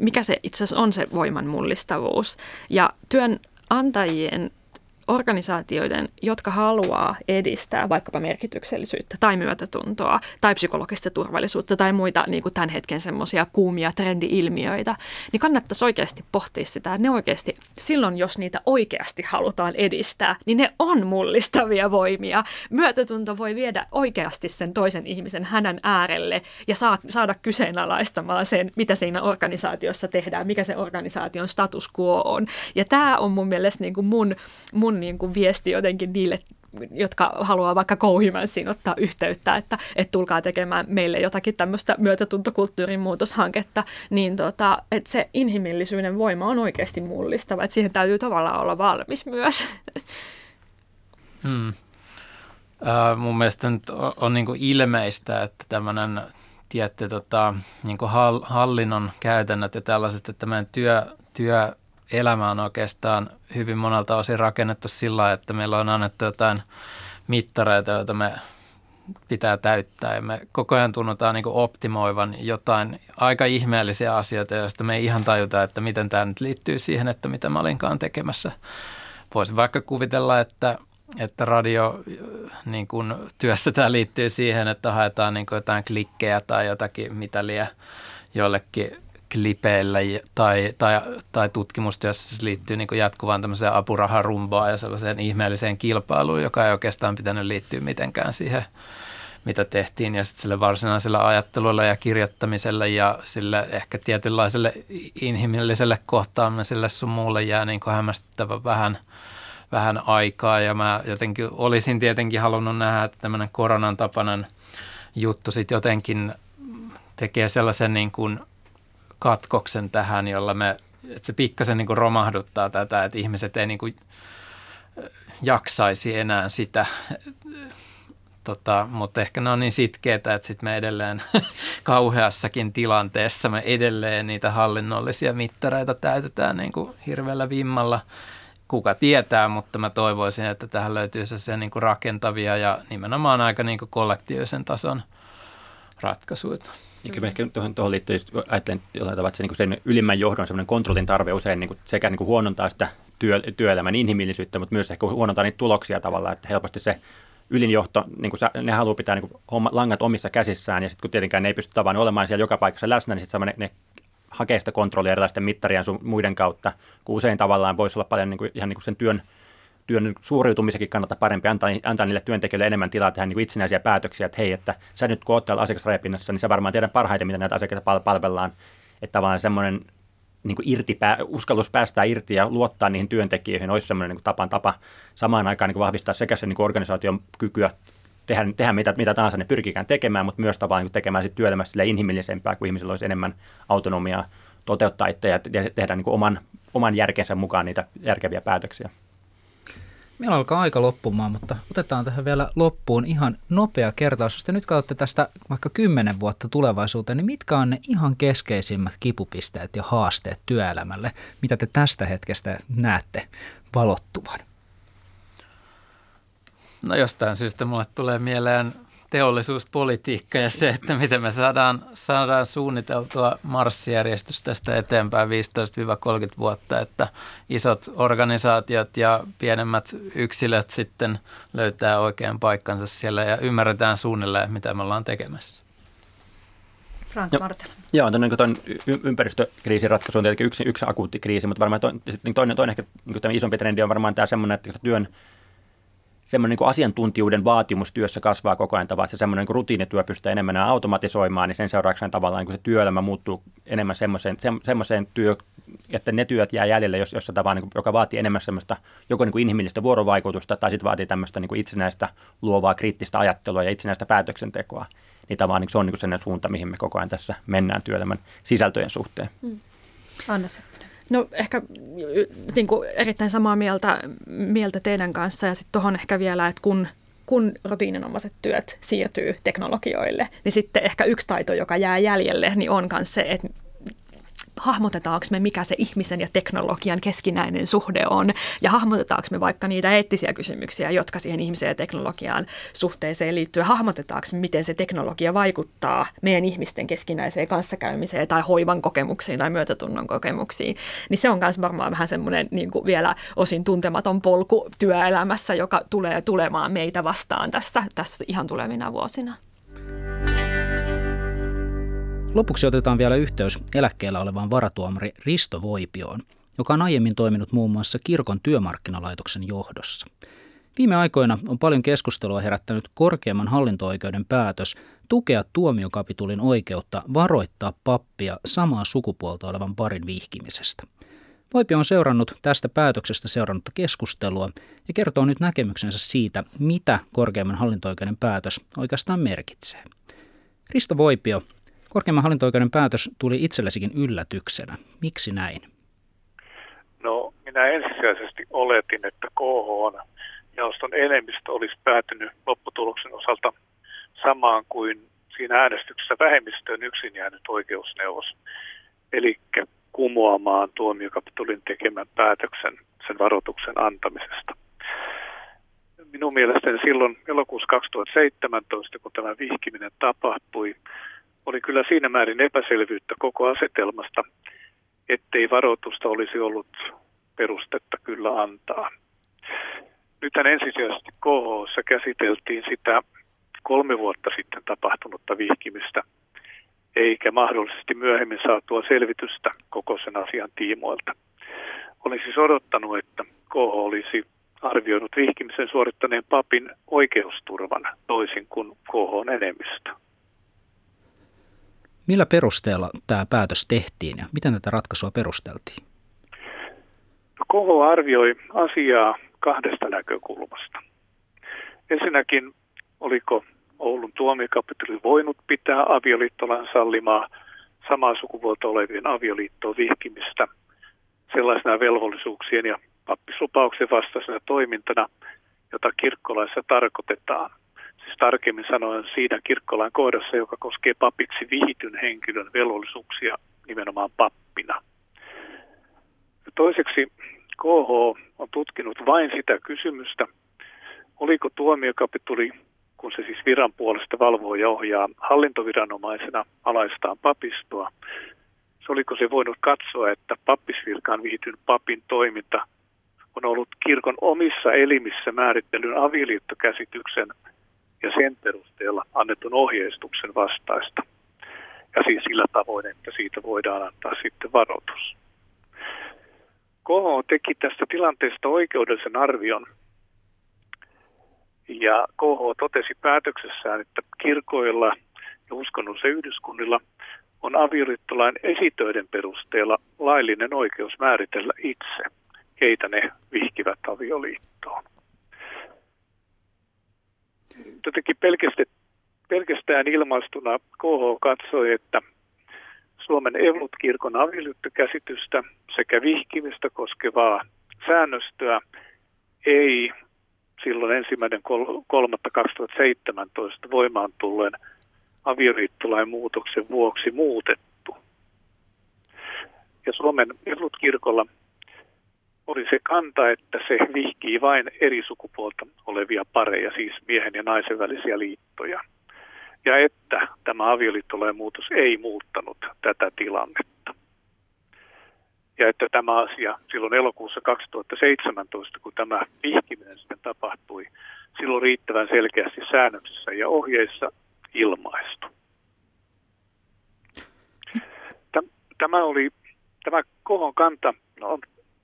mikä se itse asiassa on se voiman mullistavuus. Ja työnantajien organisaatioiden, jotka haluaa edistää vaikkapa merkityksellisyyttä tai myötätuntoa tai psykologista turvallisuutta tai muita niin kuin tämän hetken semmoisia kuumia trendi-ilmiöitä, niin kannattaisi oikeasti pohtia sitä, että ne oikeasti silloin, jos niitä oikeasti halutaan edistää, niin ne on mullistavia voimia. Myötätunto voi viedä oikeasti sen toisen ihmisen hänen äärelle ja saa, saada kyseenalaistamaan sen, mitä siinä organisaatiossa tehdään, mikä se organisaation status quo on. Ja tämä on mun mielestä niin kuin mun, mun niin kuin viesti jotenkin niille jotka haluaa vaikka Kouhimansiin ottaa yhteyttä, että, että tulkaa tekemään meille jotakin tämmöistä myötätuntokulttuurin muutoshanketta, niin tota, että se inhimillisyyden voima on oikeasti mullistava, että siihen täytyy tavallaan olla valmis myös. Hmm. Uh, mun mielestä nyt on, on niin ilmeistä, että tämmöinen tietty tota, niin hallinnon käytännöt ja tällaiset, että meidän työ, työelämä on oikeastaan hyvin monelta osin rakennettu sillä että meillä on annettu jotain mittareita, joita me pitää täyttää ja me koko ajan tunnutaan niin optimoivan jotain aika ihmeellisiä asioita, joista me ei ihan tajuta, että miten tämä nyt liittyy siihen, että mitä mä olinkaan tekemässä. Voisin vaikka kuvitella, että että radio niin kun työssä tämä liittyy siihen, että haetaan niin jotain klikkejä tai jotakin mitä liian jollekin klipeillä tai, tai, tai tutkimustyössä se liittyy niin jatkuvaan tämmöiseen apuraharumbaan ja sellaiseen ihmeelliseen kilpailuun, joka ei oikeastaan pitänyt liittyä mitenkään siihen, mitä tehtiin. Ja sitten sille varsinaiselle ajattelulle ja kirjoittamiselle ja sille ehkä tietynlaiselle inhimilliselle kohtaamiselle sun muulle jää niin hämmästyttävän vähän – vähän aikaa ja mä jotenkin olisin tietenkin halunnut nähdä, että tämmöinen koronan tapainen juttu sitten jotenkin tekee sellaisen niin kuin katkoksen tähän, jolla me, että se pikkasen niin kuin romahduttaa tätä, että ihmiset ei niin kuin jaksaisi enää sitä, tota, mutta ehkä ne on niin sitkeitä, että sitten me edelleen kauheassakin tilanteessa me edelleen niitä hallinnollisia mittareita täytetään niin kuin hirveällä vimmalla – kuka tietää, mutta mä toivoisin, että tähän löytyy se niin kuin rakentavia ja nimenomaan aika niin kuin kollektiivisen tason ratkaisuja. Ja kyllä. ehkä tuohon, tuohon liittyy, ajattelen jollain tavalla, että se, niin sen ylimmän johdon semmoinen kontrollin tarve usein niin kuin sekä niin kuin huonontaa sitä työ, työelämän inhimillisyyttä, mutta myös ehkä huonontaa niitä tuloksia tavallaan, että helposti se ylinjohto, niin kuin ne haluaa pitää niin kuin homma, langat omissa käsissään, ja sitten kun tietenkään ne ei pysty tavallaan olemaan siellä joka paikassa läsnä, niin sitten ne, ne hakea sitä kontrollia erilaisten mittarien sun muiden kautta, kun usein tavallaan voisi olla paljon niin kuin, ihan niin kuin sen työn, työn suoriutumisenkin kannalta parempi antaa, antaa niille työntekijöille enemmän tilaa tehdä niin itsenäisiä päätöksiä, että hei, että sä nyt kun oot täällä asiakasrajapinnassa, niin sä varmaan tiedät parhaiten, miten näitä asiakkaita palvellaan, että tavallaan semmoinen niin kuin irti, uskallus päästää irti ja luottaa niihin työntekijöihin olisi semmoinen niin tapan tapa samaan aikaan niin kuin vahvistaa sekä sen niin organisaation kykyä tehdä, tehdä mitä, mitä tahansa ne pyrkikään tekemään, mutta myös tavallaan niin tekemään sit työelämässä inhimillisempää, kun ihmisillä olisi enemmän autonomiaa toteuttaa itse ja tehdä niin kuin oman, oman järkensä mukaan niitä järkeviä päätöksiä. Meillä alkaa aika loppumaan, mutta otetaan tähän vielä loppuun ihan nopea kertaus. Jos te nyt katsotte tästä vaikka kymmenen vuotta tulevaisuuteen, niin mitkä on ne ihan keskeisimmät kipupisteet ja haasteet työelämälle? Mitä te tästä hetkestä näette valottuvan? No jostain syystä mulle tulee mieleen teollisuuspolitiikka ja se, että miten me saadaan, saadaan suunniteltua marssijärjestys tästä eteenpäin 15-30 vuotta, että isot organisaatiot ja pienemmät yksilöt sitten löytää oikean paikkansa siellä ja ymmärretään suunnilleen, mitä me ollaan tekemässä. Frank Martela. Joo, tuon ympäristökriisin ratkaisu on tietenkin yksi, yksi akuutti kriisi, mutta varmaan toinen, toinen, toinen ehkä niin tämä isompi trendi on varmaan tämä semmoinen, että työn semmoinen niin asiantuntijuuden vaatimus työssä kasvaa koko ajan tavallaan, että se semmoinen niin rutiinityö pystyy enemmän automatisoimaan, niin sen seurauksena tavallaan niin se työelämä muuttuu enemmän semmoiseen, semmoiseen työ, että ne työt jää jäljelle, jos, jossa tavallaan, niin kuin, joka vaatii enemmän semmoista joko niin kuin inhimillistä vuorovaikutusta tai sitten vaatii tämmöistä niin kuin itsenäistä luovaa kriittistä ajattelua ja itsenäistä päätöksentekoa. Niin tavallaan niin se on niin kuin sellainen suunta, mihin me koko ajan tässä mennään työelämän sisältöjen suhteen. Mm. Anna No ehkä niin kuin erittäin samaa mieltä, mieltä teidän kanssa. Ja sitten tuohon ehkä vielä, että kun kun rutiininomaiset työt siirtyy teknologioille, niin sitten ehkä yksi taito, joka jää jäljelle, niin on myös se, että hahmotetaanko me, mikä se ihmisen ja teknologian keskinäinen suhde on, ja hahmotetaanko me vaikka niitä eettisiä kysymyksiä, jotka siihen ihmiseen ja teknologiaan suhteeseen liittyy, hahmotetaanko me, miten se teknologia vaikuttaa meidän ihmisten keskinäiseen kanssakäymiseen tai hoivan kokemuksiin tai myötätunnon kokemuksiin, niin se on myös varmaan vähän semmoinen niin kuin vielä osin tuntematon polku työelämässä, joka tulee tulemaan meitä vastaan tässä, tässä ihan tulevina vuosina. Lopuksi otetaan vielä yhteys eläkkeellä olevaan varatuomari Risto Voipioon, joka on aiemmin toiminut muun muassa kirkon työmarkkinalaitoksen johdossa. Viime aikoina on paljon keskustelua herättänyt korkeimman hallinto-oikeuden päätös tukea tuomiokapitulin oikeutta varoittaa pappia samaa sukupuolta olevan parin vihkimisestä. Voipi on seurannut tästä päätöksestä seurannutta keskustelua ja kertoo nyt näkemyksensä siitä, mitä korkeimman hallinto-oikeuden päätös oikeastaan merkitsee. Risto Voipio, korkeimman hallinto-oikeuden päätös tuli itsellesikin yllätyksenä. Miksi näin? No, minä ensisijaisesti oletin, että KH on jaoston enemmistö olisi päätynyt lopputuloksen osalta samaan kuin siinä äänestyksessä vähemmistöön yksin jäänyt oikeusneuvos. Eli kumoamaan tuomiokapitulin tekemän päätöksen sen varoituksen antamisesta. Minun mielestäni silloin elokuussa 2017, kun tämä vihkiminen tapahtui, oli kyllä siinä määrin epäselvyyttä koko asetelmasta, ettei varoitusta olisi ollut perustetta kyllä antaa. Nythän ensisijaisesti KH käsiteltiin sitä kolme vuotta sitten tapahtunutta vihkimistä, eikä mahdollisesti myöhemmin saatua selvitystä koko sen asian tiimoilta. Olin siis odottanut, että KH olisi arvioinut vihkimisen suorittaneen papin oikeusturvan toisin kuin KH enemmistö. Millä perusteella tämä päätös tehtiin ja miten tätä ratkaisua perusteltiin? KH arvioi asiaa kahdesta näkökulmasta. Ensinnäkin, oliko Oulun tuomiokapituli voinut pitää avioliittolain sallimaa samaa sukupuolta olevien avioliittoon vihkimistä sellaisena velvollisuuksien ja pappislupauksen vastaisena toimintana, jota kirkkolaissa tarkoitetaan. Siis tarkemmin sanoen siinä kirkkolain kohdassa, joka koskee papiksi vihityn henkilön velvollisuuksia nimenomaan pappina. Toiseksi KH on tutkinut vain sitä kysymystä, oliko tuomiokapituli, kun se siis viran puolesta valvoo ja ohjaa hallintoviranomaisena alaistaan papistoa, se oliko se voinut katsoa, että pappisvirkaan viityn papin toiminta on ollut kirkon omissa elimissä määrittelyn avioliittokäsityksen ja sen perusteella annetun ohjeistuksen vastaista. Ja siis sillä tavoin, että siitä voidaan antaa sitten varoitus. KH teki tästä tilanteesta oikeudellisen arvion ja KH totesi päätöksessään, että kirkoilla ja uskonnollisilla yhdyskunnilla on avioliittolain esitöiden perusteella laillinen oikeus määritellä itse, keitä ne vihkivät avioliittoon. Jotenkin pelkästään, ilmaistuna KH katsoi, että Suomen Evlut-kirkon avioliittokäsitystä sekä vihkimistä koskevaa säännöstöä ei silloin ensimmäinen 3.2017 voimaan tulleen avioliittolain muutoksen vuoksi muutettu. Ja Suomen Evlut-kirkolla oli se kanta, että se vihkii vain eri sukupuolta olevia pareja, siis miehen ja naisen välisiä liittoja ja että tämä avioliittolain muutos ei muuttanut tätä tilannetta. Ja että tämä asia silloin elokuussa 2017, kun tämä vihkiminen sitten tapahtui, silloin riittävän selkeästi säännöksissä ja ohjeissa ilmaistu. Tämä oli, tämä kohon kanta no, on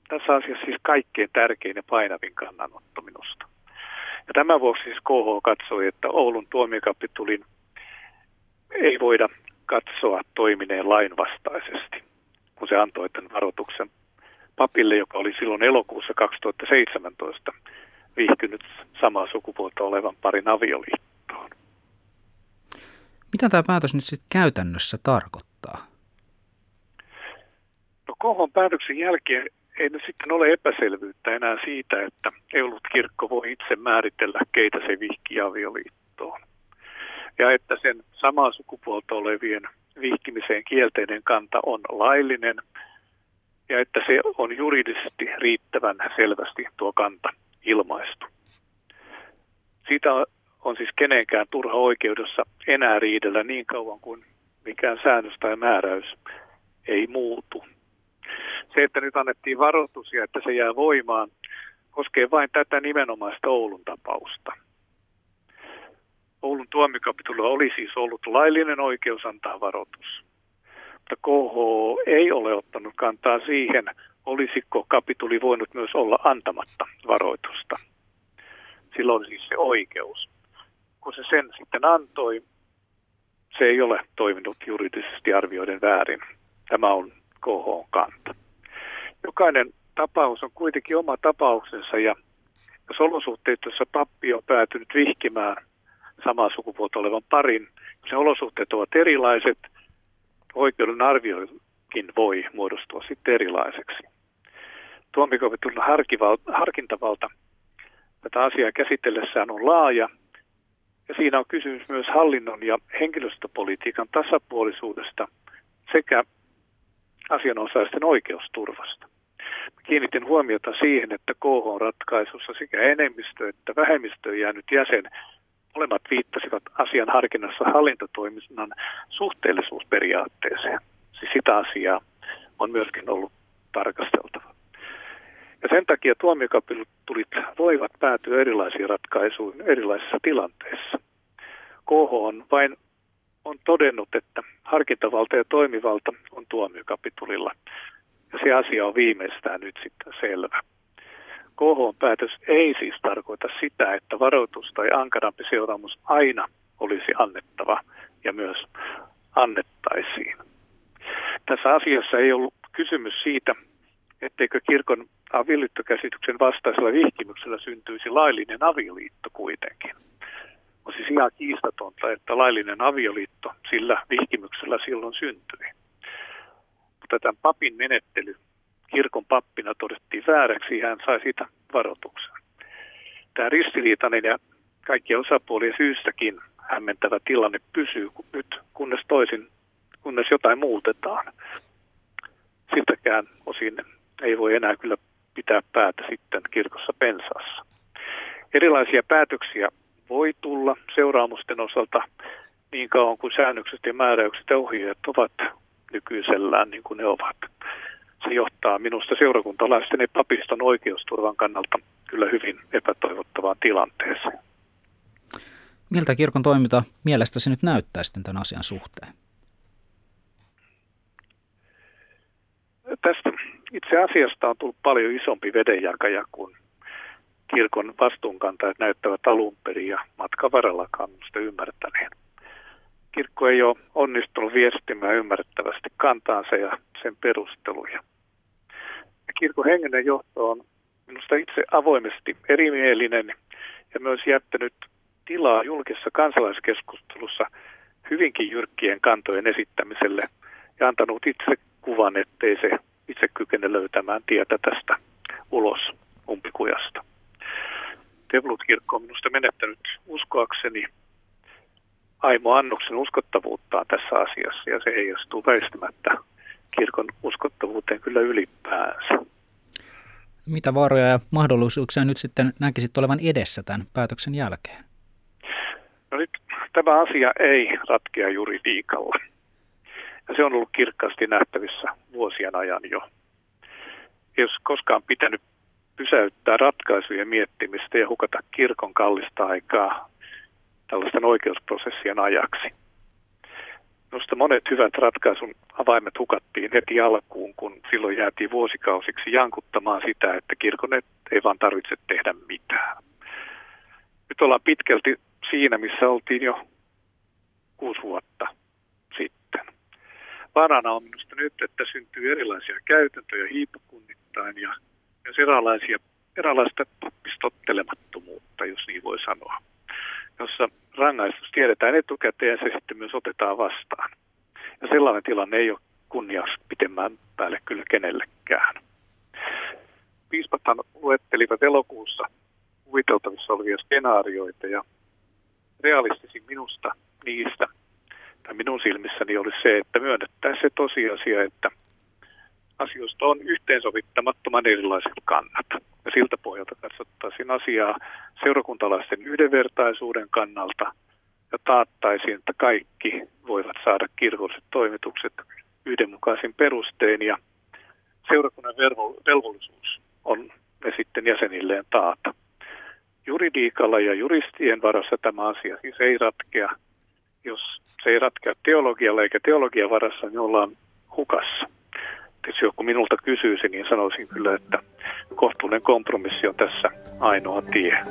tässä asiassa siis kaikkein tärkein ja painavin kannanotto minusta. Ja tämän vuoksi siis KH katsoi, että Oulun tuomiokapitulin ei voida katsoa toimineen lainvastaisesti, kun se antoi tämän varoituksen papille, joka oli silloin elokuussa 2017 viihtynyt samaa sukupuolta olevan parin avioliittoon. Mitä tämä päätös nyt sitten käytännössä tarkoittaa? No kohon päätöksen jälkeen ei nyt sitten ole epäselvyyttä enää siitä, että Eulut kirkko voi itse määritellä, keitä se vihki avioliittoon ja että sen samaa sukupuolta olevien vihkimiseen kielteinen kanta on laillinen ja että se on juridisesti riittävän selvästi tuo kanta ilmaistu. Siitä on siis kenenkään turha oikeudessa enää riidellä niin kauan kuin mikään säännös tai määräys ei muutu. Se, että nyt annettiin varoitus ja että se jää voimaan, koskee vain tätä nimenomaista Oulun tapausta – Oulun tuomikapitulla oli siis ollut laillinen oikeus antaa varoitus. Mutta KH ei ole ottanut kantaa siihen, olisiko kapituli voinut myös olla antamatta varoitusta. Sillä oli siis se oikeus. Kun se sen sitten antoi, se ei ole toiminut juridisesti arvioiden väärin. Tämä on KH kanta. jokainen tapaus on kuitenkin oma tapauksensa ja jos olosuhteet, joissa pappi on päätynyt vihkimään samaa sukupuolta olevan parin, jos ne olosuhteet ovat erilaiset, oikeuden arvioinkin voi muodostua sitten erilaiseksi. Tuomiokomitun harkintavalta tätä asiaa käsitellessään on laaja, ja siinä on kysymys myös hallinnon ja henkilöstöpolitiikan tasapuolisuudesta sekä asianosaisten oikeusturvasta. Kiinnitin huomiota siihen, että KH-ratkaisussa sekä enemmistö että vähemmistö jäänyt jäsen molemmat viittasivat asian harkinnassa hallintotoiminnan suhteellisuusperiaatteeseen. Siis sitä asiaa on myöskin ollut tarkasteltava. Ja sen takia tuomiokapitulit voivat päätyä erilaisiin ratkaisuihin erilaisissa tilanteissa. KH on vain on todennut, että harkintavalta ja toimivalta on tuomiokapitulilla. Ja se asia on viimeistään nyt sitten selvä. KH-päätös ei siis tarkoita sitä, että varoitus tai ankarampi seuraamus aina olisi annettava ja myös annettaisiin. Tässä asiassa ei ollut kysymys siitä, etteikö kirkon avioliittokäsityksen vastaisella vihkimyksellä syntyisi laillinen avioliitto kuitenkin. On siis ihan kiistatonta, että laillinen avioliitto sillä vihkimyksellä silloin syntyi. Mutta tämän papin menettely kirkon pappina todettiin vääräksi, hän sai siitä varoituksen. Tämä ristiriitainen ja kaikkien osapuolien syystäkin hämmentävä tilanne pysyy nyt, kunnes toisin, kunnes jotain muutetaan. Sitäkään osin ei voi enää kyllä pitää päätä sitten kirkossa pensaassa. Erilaisia päätöksiä voi tulla seuraamusten osalta niin kauan kuin säännökset ja määräykset ja ohjeet ovat nykyisellään niin kuin ne ovat. Se johtaa minusta seurakuntalaisten ja papiston oikeusturvan kannalta kyllä hyvin epätoivottavaan tilanteeseen. Miltä kirkon toiminta mielestäsi nyt näyttää sitten tämän asian suhteen? Tästä itse asiasta on tullut paljon isompi vedenjakaja kuin kirkon vastuunkantajat näyttävät alun perin ja matkan varrella kannusta ymmärtäneen. Kirkko ei ole onnistunut viestimään ymmärrettävästi kantaansa ja sen perusteluja. Ja kirkon hengenen johto on minusta itse avoimesti erimielinen ja myös jättänyt tilaa julkisessa kansalaiskeskustelussa hyvinkin jyrkkien kantojen esittämiselle ja antanut itse kuvan, ettei se itse kykene löytämään tietä tästä ulos umpikujasta. Devolut-kirkko on minusta menettänyt uskoakseni Aimo Annoksen uskottavuuttaan tässä asiassa ja se heijastuu väistämättä kirkon uskottavuuteen kyllä ylipäänsä. Mitä vaaroja ja mahdollisuuksia nyt sitten näkisit olevan edessä tämän päätöksen jälkeen? No nyt tämä asia ei ratkea juridiikalla. Ja se on ollut kirkkaasti nähtävissä vuosien ajan jo. Jos koskaan pitänyt pysäyttää ratkaisujen miettimistä ja hukata kirkon kallista aikaa tällaisten oikeusprosessien ajaksi. Minusta monet hyvät ratkaisun avaimet hukattiin heti alkuun, kun silloin jäätiin vuosikausiksi jankuttamaan sitä, että kirkon ei vaan tarvitse tehdä mitään. Nyt ollaan pitkälti siinä, missä oltiin jo kuusi vuotta sitten. Varana on minusta nyt, että syntyy erilaisia käytäntöjä hiipukunnittain ja myös eräänlaisia, eräänlaista pappistottelemattomuutta, jos niin voi sanoa, jossa rangaistus tiedetään etukäteen ja se sitten myös otetaan vastaan. Ja sellainen tilanne ei ole kunnias pitemmän päälle kyllä kenellekään. Piispathan luettelivat elokuussa kuviteltavissa olevia skenaarioita ja realistisin minusta niistä, tai minun silmissäni oli se, että myönnettäisiin se tosiasia, että asioista on yhteensovittamattoman erilaiset kannat. Ja siltä pohjalta katsottaisiin asiaa seurakuntalaisten yhdenvertaisuuden kannalta ja taattaisiin, että kaikki voivat saada kirkolliset toimitukset yhdenmukaisin perustein ja seurakunnan velvollisuus on ne sitten jäsenilleen taata. Juridiikalla ja juristien varassa tämä asia siis ei ratkea. Jos se ei ratkea teologialla eikä teologian varassa, niin ollaan hukassa jos joku minulta kysyisi, niin sanoisin kyllä, että kohtuullinen kompromissi on tässä ainoa tie.